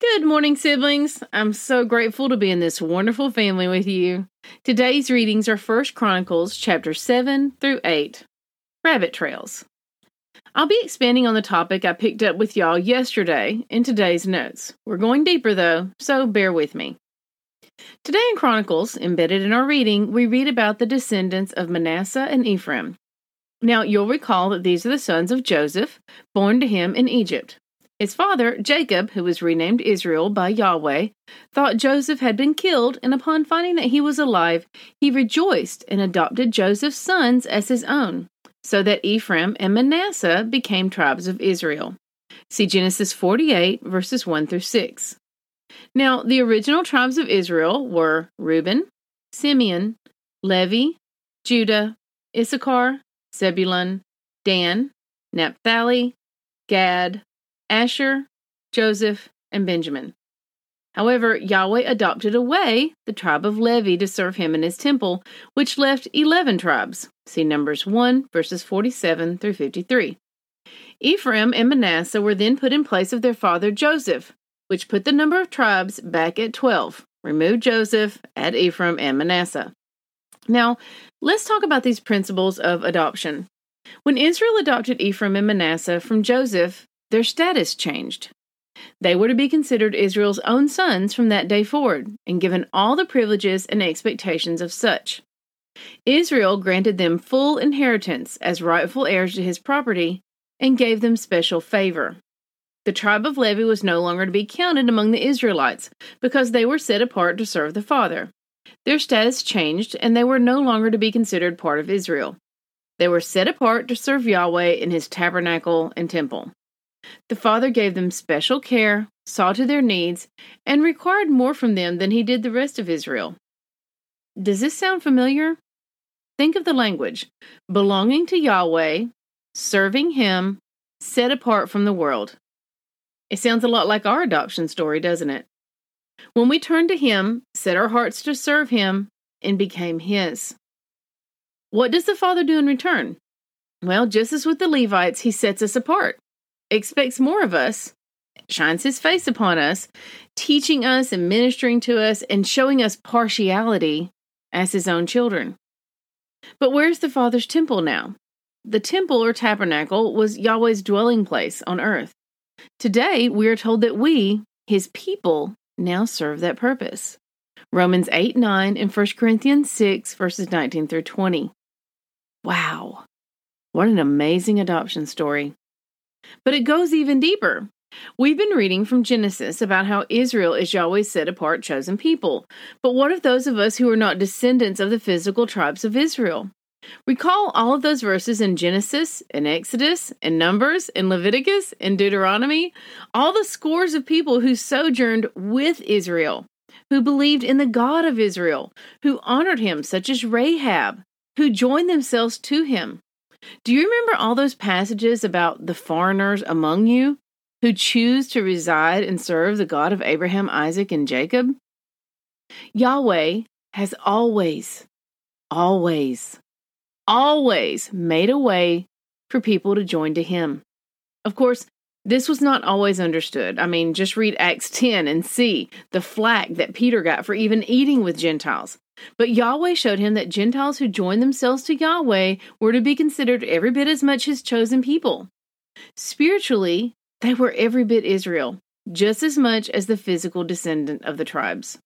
Good morning, siblings. I'm so grateful to be in this wonderful family with you. Today's readings are First Chronicles chapter 7 through 8. Rabbit Trails. I'll be expanding on the topic I picked up with y'all yesterday in today's notes. We're going deeper though, so bear with me. Today in Chronicles, embedded in our reading, we read about the descendants of Manasseh and Ephraim. Now, you'll recall that these are the sons of Joseph, born to him in Egypt. His father, Jacob, who was renamed Israel by Yahweh, thought Joseph had been killed, and upon finding that he was alive, he rejoiced and adopted Joseph's sons as his own, so that Ephraim and Manasseh became tribes of Israel. See Genesis 48, verses 1 through 6. Now, the original tribes of Israel were Reuben, Simeon, Levi, Judah, Issachar, Zebulun, Dan, Naphtali, Gad, Asher, Joseph, and Benjamin. However, Yahweh adopted away the tribe of Levi to serve him in his temple, which left 11 tribes. See Numbers 1, verses 47 through 53. Ephraim and Manasseh were then put in place of their father Joseph, which put the number of tribes back at 12. Remove Joseph, add Ephraim and Manasseh. Now, let's talk about these principles of adoption. When Israel adopted Ephraim and Manasseh from Joseph, their status changed. They were to be considered Israel's own sons from that day forward and given all the privileges and expectations of such. Israel granted them full inheritance as rightful heirs to his property and gave them special favor. The tribe of Levi was no longer to be counted among the Israelites because they were set apart to serve the Father. Their status changed and they were no longer to be considered part of Israel. They were set apart to serve Yahweh in his tabernacle and temple. The Father gave them special care, saw to their needs, and required more from them than he did the rest of Israel. Does this sound familiar? Think of the language belonging to Yahweh, serving Him, set apart from the world. It sounds a lot like our adoption story, doesn't it? When we turned to Him, set our hearts to serve Him, and became His. What does the Father do in return? Well, just as with the Levites, He sets us apart expects more of us, shines his face upon us, teaching us and ministering to us and showing us partiality as his own children. But where's the Father's temple now? The temple or tabernacle was Yahweh's dwelling place on earth. Today, we are told that we, his people, now serve that purpose. Romans 8 9 and 1 Corinthians 6, verses 19 through 20. Wow. What an amazing adoption story. But it goes even deeper. We've been reading from Genesis about how Israel is Yahweh's set apart chosen people. But what of those of us who are not descendants of the physical tribes of Israel? Recall all of those verses in Genesis, in Exodus, in Numbers, in Leviticus, in Deuteronomy, all the scores of people who sojourned with Israel, who believed in the God of Israel, who honored him, such as Rahab, who joined themselves to him. Do you remember all those passages about the foreigners among you who choose to reside and serve the God of Abraham, Isaac, and Jacob? Yahweh has always, always, always made a way for people to join to Him. Of course, this was not always understood. I mean, just read Acts 10 and see the flack that Peter got for even eating with Gentiles. But Yahweh showed him that Gentiles who joined themselves to Yahweh were to be considered every bit as much his chosen people. Spiritually, they were every bit Israel, just as much as the physical descendant of the tribes.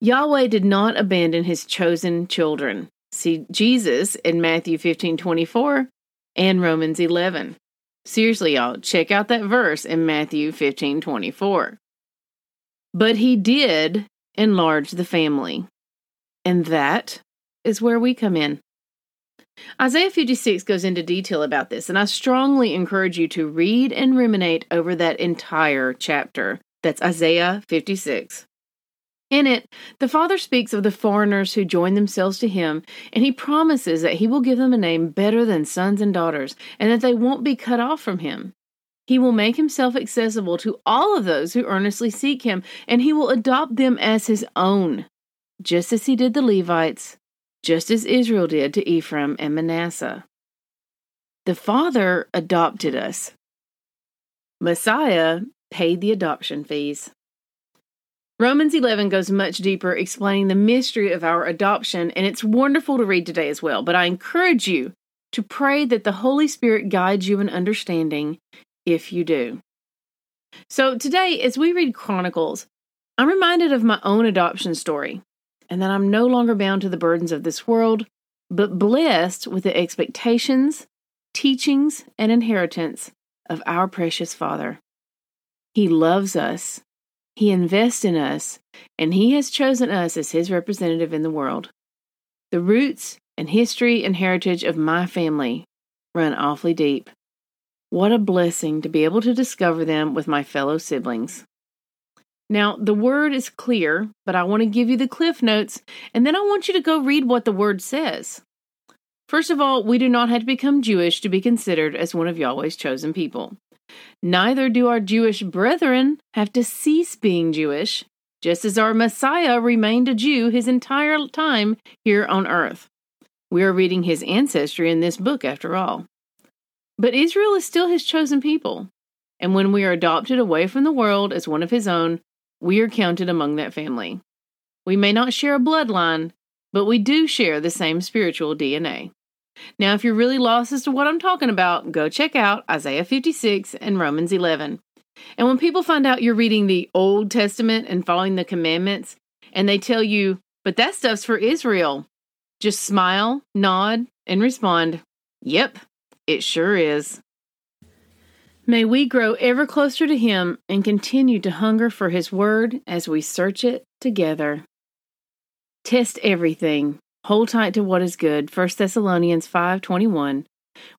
Yahweh did not abandon his chosen children. See Jesus in Matthew 15 24 and Romans 11. Seriously, y'all, check out that verse in Matthew 15 24. But he did enlarge the family. And that is where we come in. Isaiah 56 goes into detail about this, and I strongly encourage you to read and ruminate over that entire chapter. That's Isaiah 56. In it, the Father speaks of the foreigners who join themselves to Him, and He promises that He will give them a name better than sons and daughters, and that they won't be cut off from Him. He will make Himself accessible to all of those who earnestly seek Him, and He will adopt them as His own, just as He did the Levites, just as Israel did to Ephraim and Manasseh. The Father adopted us. Messiah paid the adoption fees. Romans 11 goes much deeper, explaining the mystery of our adoption, and it's wonderful to read today as well. But I encourage you to pray that the Holy Spirit guides you in understanding if you do. So today, as we read Chronicles, I'm reminded of my own adoption story, and that I'm no longer bound to the burdens of this world, but blessed with the expectations, teachings, and inheritance of our precious Father. He loves us he invests in us, and He has chosen us as His representative in the world. The roots and history and heritage of my family run awfully deep. What a blessing to be able to discover them with my fellow siblings. Now, the word is clear, but I want to give you the cliff notes, and then I want you to go read what the word says. First of all, we do not have to become Jewish to be considered as one of Yahweh's chosen people. Neither do our Jewish brethren have to cease being Jewish, just as our Messiah remained a Jew his entire time here on earth. We are reading his ancestry in this book, after all. But Israel is still his chosen people, and when we are adopted away from the world as one of his own, we are counted among that family. We may not share a bloodline, but we do share the same spiritual DNA. Now, if you're really lost as to what I'm talking about, go check out Isaiah 56 and Romans 11. And when people find out you're reading the Old Testament and following the commandments, and they tell you, but that stuff's for Israel, just smile, nod, and respond, Yep, it sure is. May we grow ever closer to Him and continue to hunger for His Word as we search it together. Test everything Hold tight to what is good. 1 Thessalonians 5:21.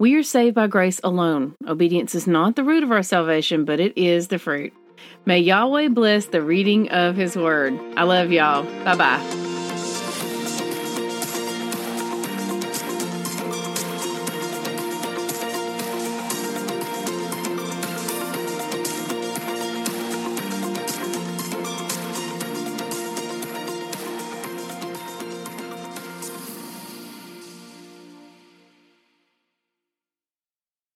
We are saved by grace alone. Obedience is not the root of our salvation, but it is the fruit. May Yahweh bless the reading of his word. I love y'all. Bye-bye.